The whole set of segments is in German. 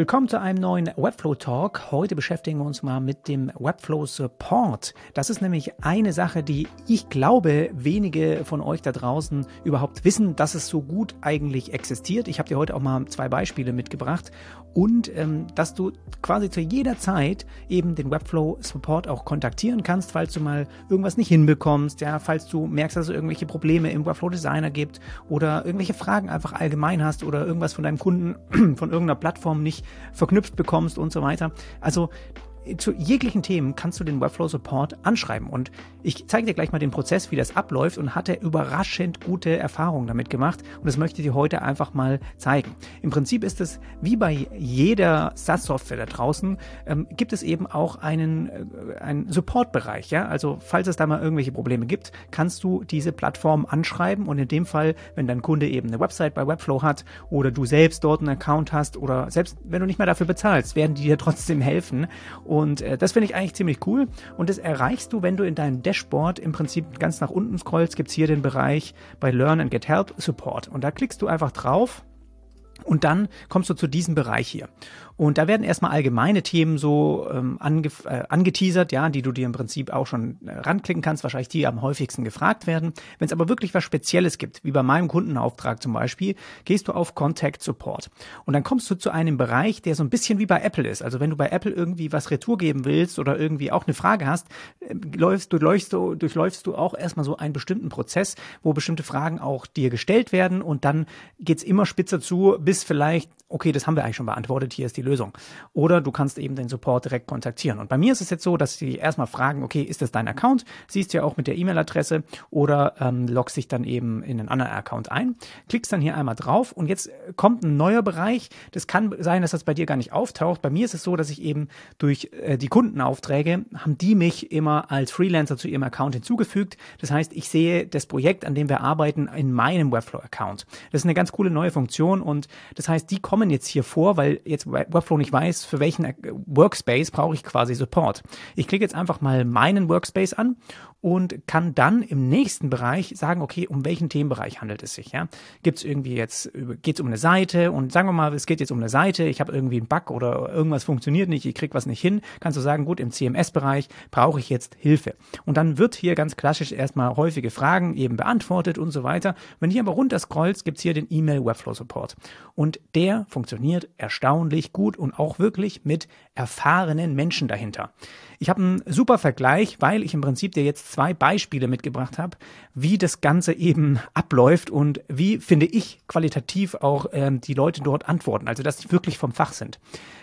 Willkommen zu einem neuen Webflow Talk. Heute beschäftigen wir uns mal mit dem Webflow Support. Das ist nämlich eine Sache, die ich glaube, wenige von euch da draußen überhaupt wissen, dass es so gut eigentlich existiert. Ich habe dir heute auch mal zwei Beispiele mitgebracht und ähm, dass du quasi zu jeder Zeit eben den Webflow Support auch kontaktieren kannst, falls du mal irgendwas nicht hinbekommst, ja, falls du merkst, dass es irgendwelche Probleme im Webflow Designer gibt oder irgendwelche Fragen einfach allgemein hast oder irgendwas von deinem Kunden von irgendeiner Plattform nicht verknüpft bekommst und so weiter. Also zu jeglichen Themen kannst du den Webflow Support anschreiben. Und ich zeige dir gleich mal den Prozess, wie das abläuft und hatte überraschend gute Erfahrungen damit gemacht. Und das möchte ich dir heute einfach mal zeigen. Im Prinzip ist es wie bei jeder SaaS-Software da draußen, ähm, gibt es eben auch einen, äh, einen Support-Bereich. Ja? Also falls es da mal irgendwelche Probleme gibt, kannst du diese Plattform anschreiben. Und in dem Fall, wenn dein Kunde eben eine Website bei Webflow hat oder du selbst dort einen Account hast oder selbst wenn du nicht mehr dafür bezahlst, werden die dir trotzdem helfen. Und äh, das finde ich eigentlich ziemlich cool. Und das erreichst du, wenn du in deinem Dashboard im Prinzip ganz nach unten scrollst, gibt es hier den Bereich bei Learn and Get Help Support. Und da klickst du einfach drauf und dann kommst du zu diesem Bereich hier. Und da werden erstmal allgemeine Themen so ähm, ange äh, angeteasert, ja, die du dir im Prinzip auch schon äh, ranklicken kannst, wahrscheinlich die am häufigsten gefragt werden. Wenn es aber wirklich was Spezielles gibt, wie bei meinem Kundenauftrag zum Beispiel, gehst du auf Contact Support. Und dann kommst du zu einem Bereich, der so ein bisschen wie bei Apple ist. Also wenn du bei Apple irgendwie was Retour geben willst oder irgendwie auch eine Frage hast, äh, läufst, durchläufst, du, durchläufst du auch erstmal so einen bestimmten Prozess, wo bestimmte Fragen auch dir gestellt werden und dann geht's immer spitzer zu, bis vielleicht, okay, das haben wir eigentlich schon beantwortet, hier ist die Lösung. Oder du kannst eben den Support direkt kontaktieren. Und bei mir ist es jetzt so, dass sie erstmal fragen, okay, ist das dein Account? Siehst du ja auch mit der E-Mail-Adresse oder ähm, loggst dich dann eben in einen anderen Account ein. Klickst dann hier einmal drauf und jetzt kommt ein neuer Bereich. Das kann sein, dass das bei dir gar nicht auftaucht. Bei mir ist es so, dass ich eben durch äh, die Kundenaufträge haben die mich immer als Freelancer zu ihrem Account hinzugefügt. Das heißt, ich sehe das Projekt, an dem wir arbeiten, in meinem Webflow-Account. Das ist eine ganz coole neue Funktion und das heißt, die kommen jetzt hier vor, weil jetzt Webflow nicht weiß, für welchen Workspace brauche ich quasi Support. Ich klicke jetzt einfach mal meinen Workspace an und kann dann im nächsten Bereich sagen, okay, um welchen Themenbereich handelt es sich? Ja? Gibt es irgendwie jetzt, geht es um eine Seite und sagen wir mal, es geht jetzt um eine Seite, ich habe irgendwie einen Bug oder irgendwas funktioniert nicht, ich kriege was nicht hin, kannst du sagen, gut, im CMS-Bereich brauche ich jetzt Hilfe. Und dann wird hier ganz klassisch erstmal häufige Fragen eben beantwortet und so weiter. Wenn hier aber runter scrollst, gibt es hier den E-Mail Webflow Support. Und der funktioniert erstaunlich gut und auch wirklich mit erfahrenen Menschen dahinter. Ich habe einen super Vergleich, weil ich im Prinzip dir jetzt zwei Beispiele mitgebracht habe, wie das Ganze eben abläuft und wie, finde ich, qualitativ auch ähm, die Leute dort antworten, also dass sie wirklich vom Fach sind.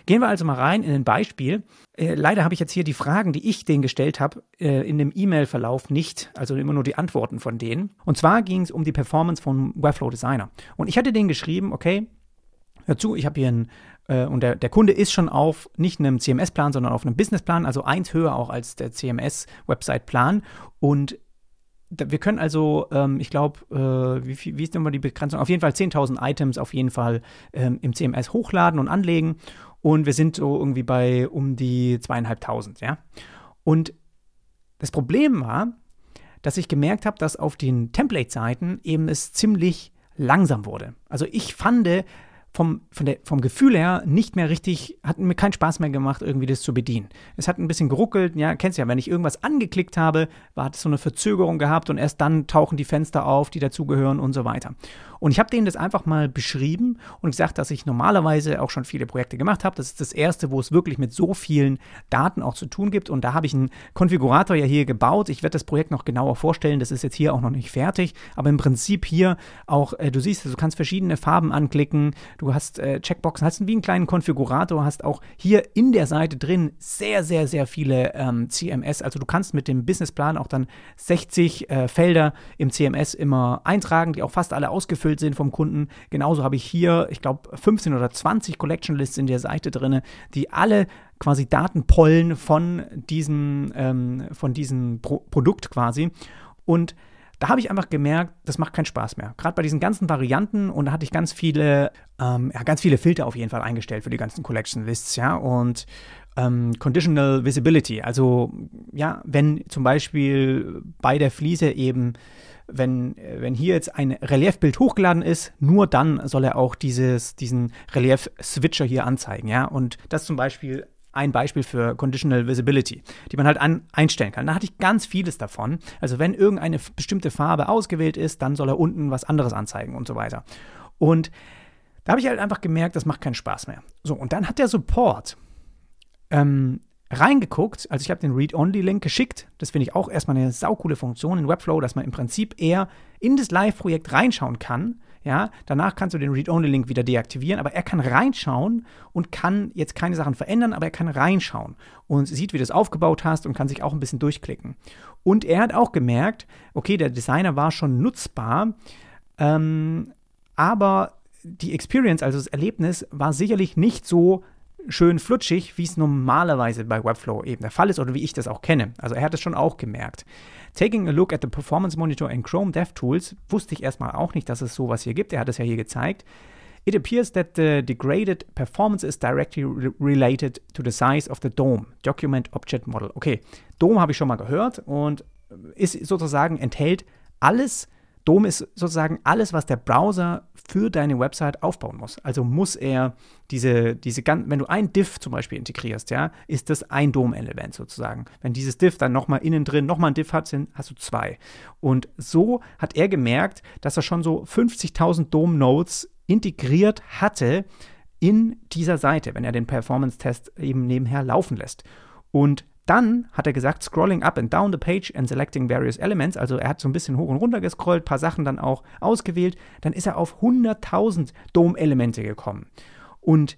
Gehen wir also mal rein in ein Beispiel. Äh, leider habe ich jetzt hier die Fragen, die ich denen gestellt habe, äh, in dem E-Mail-Verlauf nicht, also immer nur die Antworten von denen. Und zwar ging es um die Performance von Webflow Designer. Und ich hatte denen geschrieben, okay, hör zu, ich habe hier ein äh, und der, der Kunde ist schon auf nicht einem CMS-Plan, sondern auf einem Business-Plan, also eins höher auch als der CMS-Website-Plan. Und wir können also, ähm, ich glaube, äh, wie, wie, ist denn mal die Begrenzung? Auf jeden Fall 10.000 Items auf jeden Fall ähm, im CMS hochladen und anlegen. Und wir sind so irgendwie bei um die zweieinhalbtausend, ja. Und das Problem war, dass ich gemerkt habe, dass auf den Template-Seiten eben es ziemlich langsam wurde. Also ich fand, vom, der, vom Gefühl her nicht mehr richtig, hat mir keinen Spaß mehr gemacht, irgendwie das zu bedienen. Es hat ein bisschen geruckelt, ja, kennst du ja, wenn ich irgendwas angeklickt habe, war es so eine Verzögerung gehabt und erst dann tauchen die Fenster auf, die dazugehören und so weiter. Und ich habe denen das einfach mal beschrieben und gesagt, dass ich normalerweise auch schon viele Projekte gemacht habe. Das ist das erste, wo es wirklich mit so vielen Daten auch zu tun gibt. Und da habe ich einen Konfigurator ja hier gebaut. Ich werde das Projekt noch genauer vorstellen. Das ist jetzt hier auch noch nicht fertig. Aber im Prinzip hier auch, äh, du siehst, du kannst verschiedene Farben anklicken. Du hast äh, Checkboxen, hast wie einen kleinen Konfigurator, hast auch hier in der Seite drin sehr, sehr, sehr viele ähm, CMS. Also du kannst mit dem Businessplan auch dann 60 äh, Felder im CMS immer eintragen, die auch fast alle ausgefüllt sind vom Kunden. Genauso habe ich hier, ich glaube, 15 oder 20 Collection Lists in der Seite drin, die alle quasi Datenpollen von diesem, ähm, von diesem Pro Produkt quasi. Und da habe ich einfach gemerkt, das macht keinen Spaß mehr. Gerade bei diesen ganzen Varianten und da hatte ich ganz viele, ähm, ja, ganz viele Filter auf jeden Fall eingestellt für die ganzen Collection Lists, ja. Und ähm, Conditional Visibility, also ja, wenn zum Beispiel bei der Fliese eben wenn, wenn hier jetzt ein Reliefbild hochgeladen ist, nur dann soll er auch dieses, diesen Relief-Switcher hier anzeigen, ja. Und das zum Beispiel ein Beispiel für Conditional Visibility, die man halt an, einstellen kann. Da hatte ich ganz vieles davon. Also wenn irgendeine bestimmte Farbe ausgewählt ist, dann soll er unten was anderes anzeigen und so weiter. Und da habe ich halt einfach gemerkt, das macht keinen Spaß mehr. So, und dann hat der Support ähm, reingeguckt, also ich habe den Read-Only-Link geschickt. Das finde ich auch erstmal eine saukoole Funktion in Webflow, dass man im Prinzip eher in das Live-Projekt reinschauen kann ja, danach kannst du den Read-Only-Link wieder deaktivieren, aber er kann reinschauen und kann jetzt keine Sachen verändern, aber er kann reinschauen und sieht, wie du es aufgebaut hast und kann sich auch ein bisschen durchklicken. Und er hat auch gemerkt, okay, der Designer war schon nutzbar, ähm, aber die Experience, also das Erlebnis, war sicherlich nicht so schön flutschig, wie es normalerweise bei Webflow eben der Fall ist oder wie ich das auch kenne. Also er hat es schon auch gemerkt. Taking a look at the Performance Monitor in Chrome DevTools wusste ich erstmal auch nicht, dass es sowas hier gibt. Er hat es ja hier gezeigt. It appears that the degraded performance is directly re related to the size of the DOM, Document Object Model. Okay, DOM habe ich schon mal gehört und ist sozusagen enthält alles, DOM ist sozusagen alles, was der Browser für deine Website aufbauen muss. Also muss er diese, diese wenn du ein Diff zum Beispiel integrierst, ja, ist das ein DOM-Element sozusagen. Wenn dieses Diff dann nochmal innen drin nochmal ein Diff hat, sind, hast du zwei. Und so hat er gemerkt, dass er schon so 50.000 DOM-Nodes integriert hatte in dieser Seite, wenn er den Performance-Test eben nebenher laufen lässt. Und dann hat er gesagt, scrolling up and down the page and selecting various elements, also er hat so ein bisschen hoch und runter gescrollt, paar Sachen dann auch ausgewählt, dann ist er auf 100.000 DOM-Elemente gekommen. Und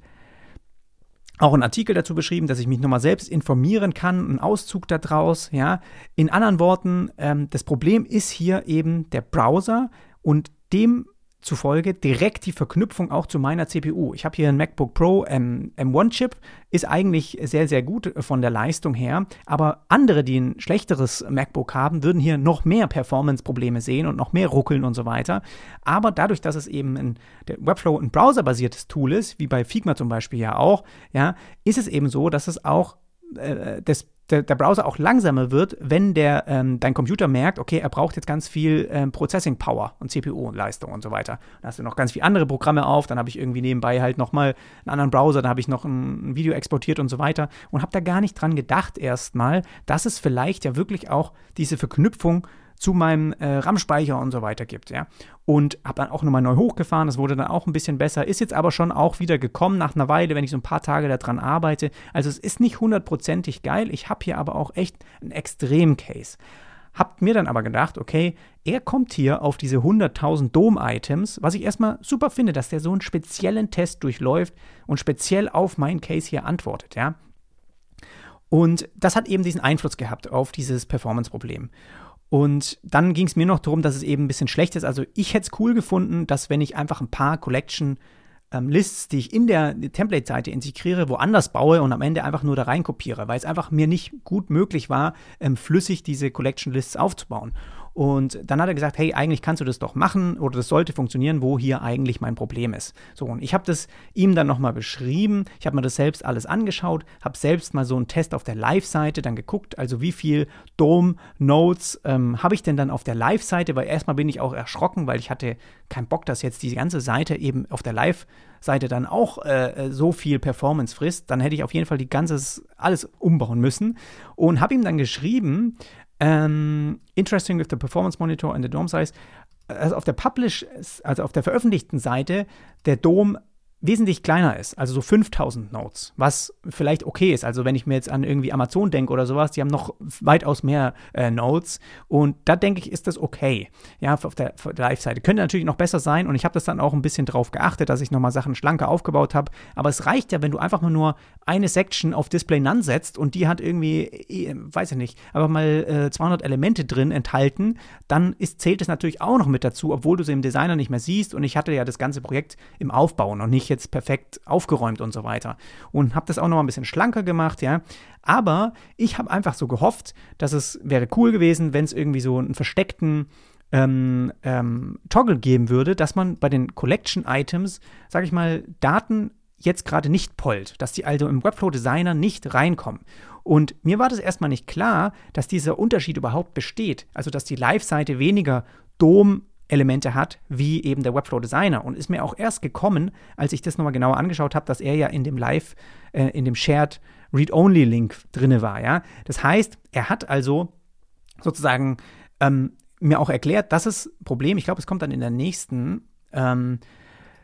auch ein Artikel dazu beschrieben, dass ich mich nochmal selbst informieren kann, ein Auszug daraus, ja. In anderen Worten, ähm, das Problem ist hier eben der Browser und dem zufolge direkt die Verknüpfung auch zu meiner CPU. Ich habe hier ein MacBook Pro M, M1-Chip, ist eigentlich sehr, sehr gut von der Leistung her, aber andere, die ein schlechteres MacBook haben, würden hier noch mehr Performance-Probleme sehen und noch mehr ruckeln und so weiter. Aber dadurch, dass es eben ein, der Webflow ein browserbasiertes Tool ist, wie bei Figma zum Beispiel ja auch, ja, ist es eben so, dass es auch äh, das der, der, Browser auch langsamer wird, wenn der, ähm, dein Computer merkt, okay, er braucht jetzt ganz viel ähm, Processing Power und CPU-Leistung und so weiter. Dann hast du noch ganz viele andere Programme auf, dann habe ich irgendwie nebenbei halt nochmal einen anderen Browser, dann habe ich noch ein, ein, Video exportiert und so weiter und habe da gar nicht dran gedacht erstmal, dass es vielleicht ja wirklich auch diese Verknüpfung zu meinem äh, RAM-Speicher und so weiter gibt, ja. Und habe dann auch nochmal neu hochgefahren, das wurde dann auch ein bisschen besser, ist jetzt aber schon auch wieder gekommen nach einer Weile, wenn ich so ein paar Tage daran arbeite. Also es ist nicht hundertprozentig geil, ich habe hier aber auch echt einen Extrem-Case. Hab mir dann aber gedacht, okay, er kommt hier auf diese 100.000 Dom-Items, was ich erstmal super finde, dass der so einen speziellen Test durchläuft und speziell auf meinen Case hier antwortet, ja. Und das hat eben diesen Einfluss gehabt auf dieses Performance-Problem. Und dann ging es mir noch darum, dass es eben ein bisschen schlecht ist. Also ich hätte es cool gefunden, dass wenn ich einfach ein paar Collection ähm, Lists, die ich in der Template-Seite integriere, woanders baue und am Ende einfach nur da rein kopiere, weil es einfach mir nicht gut möglich war, ähm, flüssig diese Collection Lists aufzubauen. Und dann hat er gesagt, hey, eigentlich kannst du das doch machen oder das sollte funktionieren, wo hier eigentlich mein Problem ist. So, und ich habe das ihm dann nochmal beschrieben. Ich habe mir das selbst alles angeschaut, habe selbst mal so einen Test auf der Live-Seite dann geguckt, also wie viel Dome-Notes ähm, habe ich denn dann auf der Live-Seite, weil erstmal bin ich auch erschrocken, weil ich hatte keinen Bock, dass jetzt diese ganze Seite eben auf der Live-Seite dann auch äh, so viel Performance frisst. Dann hätte ich auf jeden Fall die ganze alles umbauen müssen und habe ihm dann geschrieben, ähm, interesting with the performance monitor and the DOM size. Also auf der Publish, also auf der veröffentlichten Seite, der DOM wesentlich kleiner ist, also so 5000 Nodes, was vielleicht okay ist. Also wenn ich mir jetzt an irgendwie Amazon denke oder sowas, die haben noch weitaus mehr äh, Nodes und da denke ich, ist das okay. Ja, auf der, der Live-Seite. Könnte natürlich noch besser sein und ich habe das dann auch ein bisschen drauf geachtet, dass ich nochmal Sachen schlanker aufgebaut habe, aber es reicht ja, wenn du einfach mal nur eine Section auf Display None setzt und die hat irgendwie, äh, weiß ich nicht, aber mal äh, 200 Elemente drin enthalten, dann ist, zählt es natürlich auch noch mit dazu, obwohl du sie im Designer nicht mehr siehst und ich hatte ja das ganze Projekt im Aufbau noch nicht jetzt perfekt aufgeräumt und so weiter. Und habe das auch noch ein bisschen schlanker gemacht, ja. Aber ich habe einfach so gehofft, dass es wäre cool gewesen, wenn es irgendwie so einen versteckten ähm, ähm, Toggle geben würde, dass man bei den Collection Items, sage ich mal, Daten jetzt gerade nicht pollt, dass die also im Webflow Designer nicht reinkommen. Und mir war das erstmal nicht klar, dass dieser Unterschied überhaupt besteht. Also, dass die Live-Seite weniger DOM-Elemente hat, wie eben der Webflow Designer. Und ist mir auch erst gekommen, als ich das nochmal genauer angeschaut habe, dass er ja in dem Live, äh, in dem Shared Read-Only-Link drin war. Ja? Das heißt, er hat also sozusagen ähm, mir auch erklärt, das ist Problem. Ich glaube, es kommt dann in der nächsten. Ähm,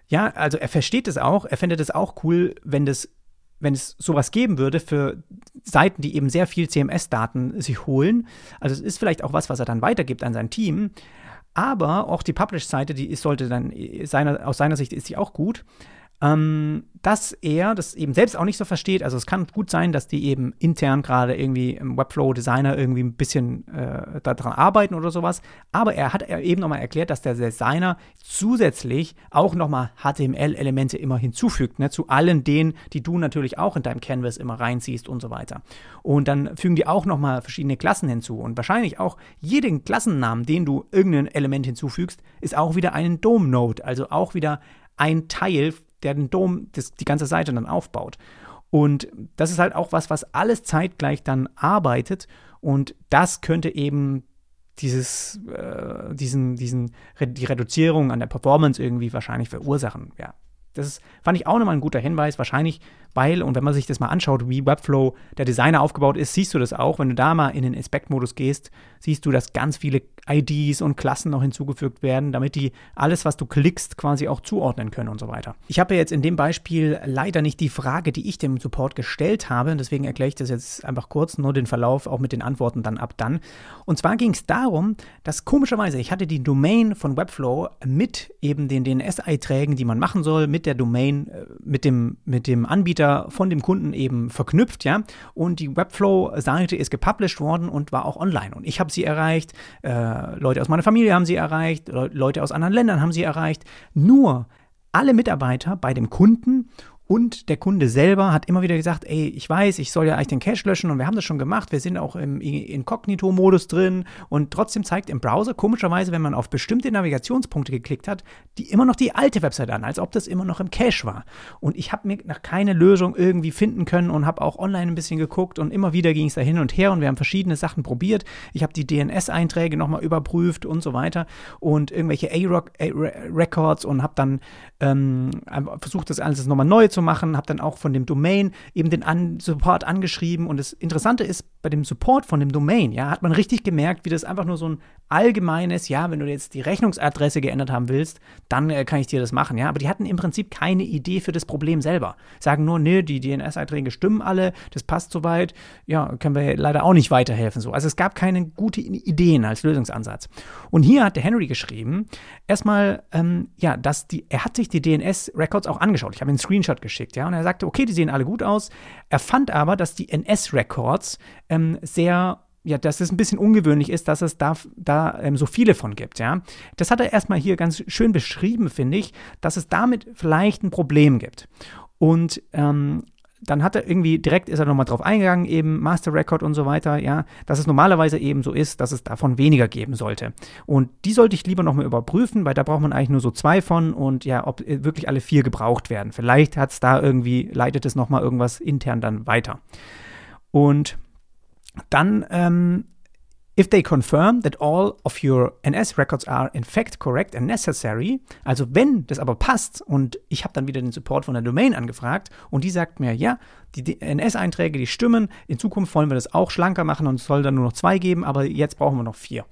ja, also er versteht es auch. Er fände es auch cool, wenn das wenn es sowas geben würde für Seiten, die eben sehr viel CMS-Daten sich holen. Also es ist vielleicht auch was, was er dann weitergibt an sein Team. Aber auch die Publish-Seite, die ist, sollte dann seiner, aus seiner Sicht ist sie auch gut ähm, dass er das eben selbst auch nicht so versteht. Also es kann gut sein, dass die eben intern gerade irgendwie im Webflow-Designer irgendwie ein bisschen äh, daran arbeiten oder sowas. Aber er hat eben nochmal erklärt, dass der Designer zusätzlich auch nochmal HTML-Elemente immer hinzufügt, ne, zu allen denen, die du natürlich auch in deinem Canvas immer reinziehst und so weiter. Und dann fügen die auch nochmal verschiedene Klassen hinzu. Und wahrscheinlich auch jeden Klassennamen, den du irgendein Element hinzufügst, ist auch wieder ein Dome-Node, also auch wieder ein Teil der den Dom, das, die ganze Seite dann aufbaut. Und das ist halt auch was, was alles zeitgleich dann arbeitet. Und das könnte eben dieses, äh, diesen, diesen, die Reduzierung an der Performance irgendwie wahrscheinlich verursachen. Ja, das ist, fand ich auch nochmal ein guter Hinweis. Wahrscheinlich, weil, und wenn man sich das mal anschaut, wie Webflow der Designer aufgebaut ist, siehst du das auch. Wenn du da mal in den Inspect-Modus gehst, siehst du, dass ganz viele IDs und Klassen noch hinzugefügt werden, damit die alles, was du klickst, quasi auch zuordnen können und so weiter. Ich habe jetzt in dem Beispiel leider nicht die Frage, die ich dem Support gestellt habe, deswegen erkläre ich das jetzt einfach kurz, nur den Verlauf auch mit den Antworten dann ab dann. Und zwar ging es darum, dass komischerweise ich hatte die Domain von Webflow mit eben den DNS-Einträgen, die man machen soll, mit der Domain, äh, mit dem, mit dem Anbieter von dem Kunden eben verknüpft, ja. Und die Webflow-Seite ist gepublished worden und war auch online. Und ich habe sie erreicht, äh, Leute aus meiner Familie haben sie erreicht, Leute aus anderen Ländern haben sie erreicht. Nur alle Mitarbeiter bei dem Kunden und der Kunde selber hat immer wieder gesagt, ey, ich weiß, ich soll ja eigentlich den Cache löschen und wir haben das schon gemacht, wir sind auch im Inkognito-Modus drin und trotzdem zeigt im Browser komischerweise, wenn man auf bestimmte Navigationspunkte geklickt hat, die immer noch die alte Website an, als ob das immer noch im Cache war. Und ich habe mir nach keine Lösung irgendwie finden können und habe auch online ein bisschen geguckt und immer wieder ging es da hin und her und wir haben verschiedene Sachen probiert. Ich habe die DNS-Einträge nochmal überprüft und so weiter und irgendwelche A-Records und habe dann ähm, versucht, das alles nochmal neu zu machen, habe dann auch von dem Domain eben den An Support angeschrieben. Und das Interessante ist, bei dem Support von dem Domain, ja, hat man richtig gemerkt, wie das einfach nur so ein allgemeines, ja, wenn du jetzt die Rechnungsadresse geändert haben willst, dann äh, kann ich dir das machen, ja. Aber die hatten im Prinzip keine Idee für das Problem selber. Sagen nur, nee, die DNS-Einträge stimmen alle, das passt soweit, ja, können wir leider auch nicht weiterhelfen. So. Also es gab keine guten Ideen als Lösungsansatz. Und hier hat der Henry geschrieben, erstmal, ähm, ja, dass die, er hat sich die DNS-Records auch angeschaut. Ich habe einen Screenshot geschickt, ja, und er sagte, okay, die sehen alle gut aus. Er fand aber, dass die NS-Records ähm, sehr ja, dass es ein bisschen ungewöhnlich ist, dass es da, da ähm, so viele von gibt, ja. Das hat er erstmal hier ganz schön beschrieben, finde ich, dass es damit vielleicht ein Problem gibt. Und ähm, dann hat er irgendwie direkt ist er nochmal drauf eingegangen, eben Master Record und so weiter, ja, dass es normalerweise eben so ist, dass es davon weniger geben sollte. Und die sollte ich lieber nochmal überprüfen, weil da braucht man eigentlich nur so zwei von und ja, ob äh, wirklich alle vier gebraucht werden. Vielleicht hat es da irgendwie, leitet es nochmal irgendwas intern dann weiter. Und dann, ähm, if they confirm that all of your NS records are in fact correct and necessary, also wenn das aber passt und ich habe dann wieder den Support von der Domain angefragt und die sagt mir, ja, die NS-Einträge, die stimmen, in Zukunft wollen wir das auch schlanker machen und es soll dann nur noch zwei geben, aber jetzt brauchen wir noch vier.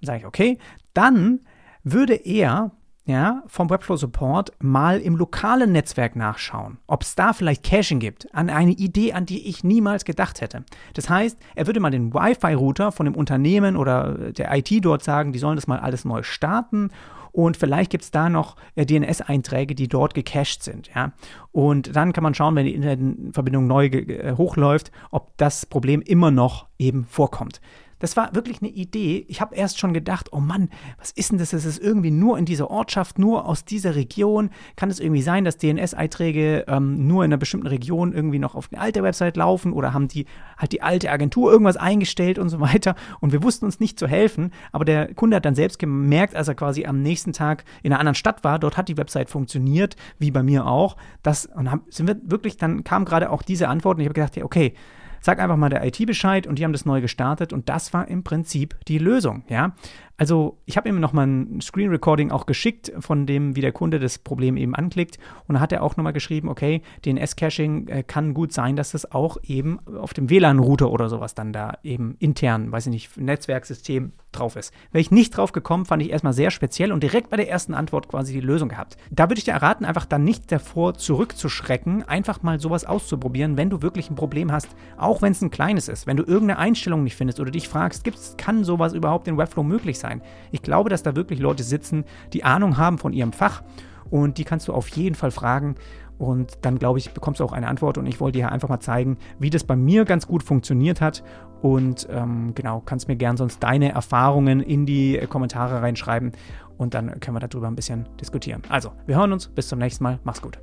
Dann sage ich, okay, dann würde er ja, vom Webflow Support mal im lokalen Netzwerk nachschauen, ob es da vielleicht Caching gibt, an eine Idee, an die ich niemals gedacht hätte. Das heißt, er würde mal den Wi-Fi-Router von dem Unternehmen oder der IT dort sagen, die sollen das mal alles neu starten und vielleicht gibt es da noch äh, DNS-Einträge, die dort gecached sind. Ja? Und dann kann man schauen, wenn die Internetverbindung neu äh, hochläuft, ob das Problem immer noch eben vorkommt. Das war wirklich eine Idee. Ich habe erst schon gedacht, oh Mann, was ist denn das? Das ist irgendwie nur in dieser Ortschaft, nur aus dieser Region. Kann es irgendwie sein, dass DNS-Einträge ähm, nur in einer bestimmten Region irgendwie noch auf eine alte Website laufen oder haben die halt die alte Agentur irgendwas eingestellt und so weiter? Und wir wussten uns nicht zu helfen. Aber der Kunde hat dann selbst gemerkt, als er quasi am nächsten Tag in einer anderen Stadt war, dort hat die Website funktioniert, wie bei mir auch. Das, und haben, sind wir wirklich, dann kam gerade auch diese Antwort und ich habe gedacht, ja, okay, sag einfach mal der IT Bescheid und die haben das neu gestartet und das war im Prinzip die Lösung, ja. Also ich habe ihm nochmal ein Screen Recording auch geschickt, von dem, wie der Kunde das Problem eben anklickt. Und da hat er auch nochmal geschrieben, okay, DNS-Caching äh, kann gut sein, dass das auch eben auf dem WLAN-Router oder sowas dann da eben intern, weiß ich nicht, Netzwerksystem drauf ist. Wäre ich nicht drauf gekommen, fand ich erstmal sehr speziell und direkt bei der ersten Antwort quasi die Lösung gehabt. Da würde ich dir erraten, einfach dann nicht davor zurückzuschrecken, einfach mal sowas auszuprobieren, wenn du wirklich ein Problem hast, auch wenn es ein kleines ist. Wenn du irgendeine Einstellung nicht findest oder dich fragst, gibt's, kann sowas überhaupt in Webflow möglich sein? Sein. Ich glaube, dass da wirklich Leute sitzen, die Ahnung haben von ihrem Fach und die kannst du auf jeden Fall fragen. Und dann, glaube ich, bekommst du auch eine Antwort. Und ich wollte dir einfach mal zeigen, wie das bei mir ganz gut funktioniert hat. Und ähm, genau, kannst mir gern sonst deine Erfahrungen in die Kommentare reinschreiben. Und dann können wir darüber ein bisschen diskutieren. Also, wir hören uns. Bis zum nächsten Mal. Mach's gut.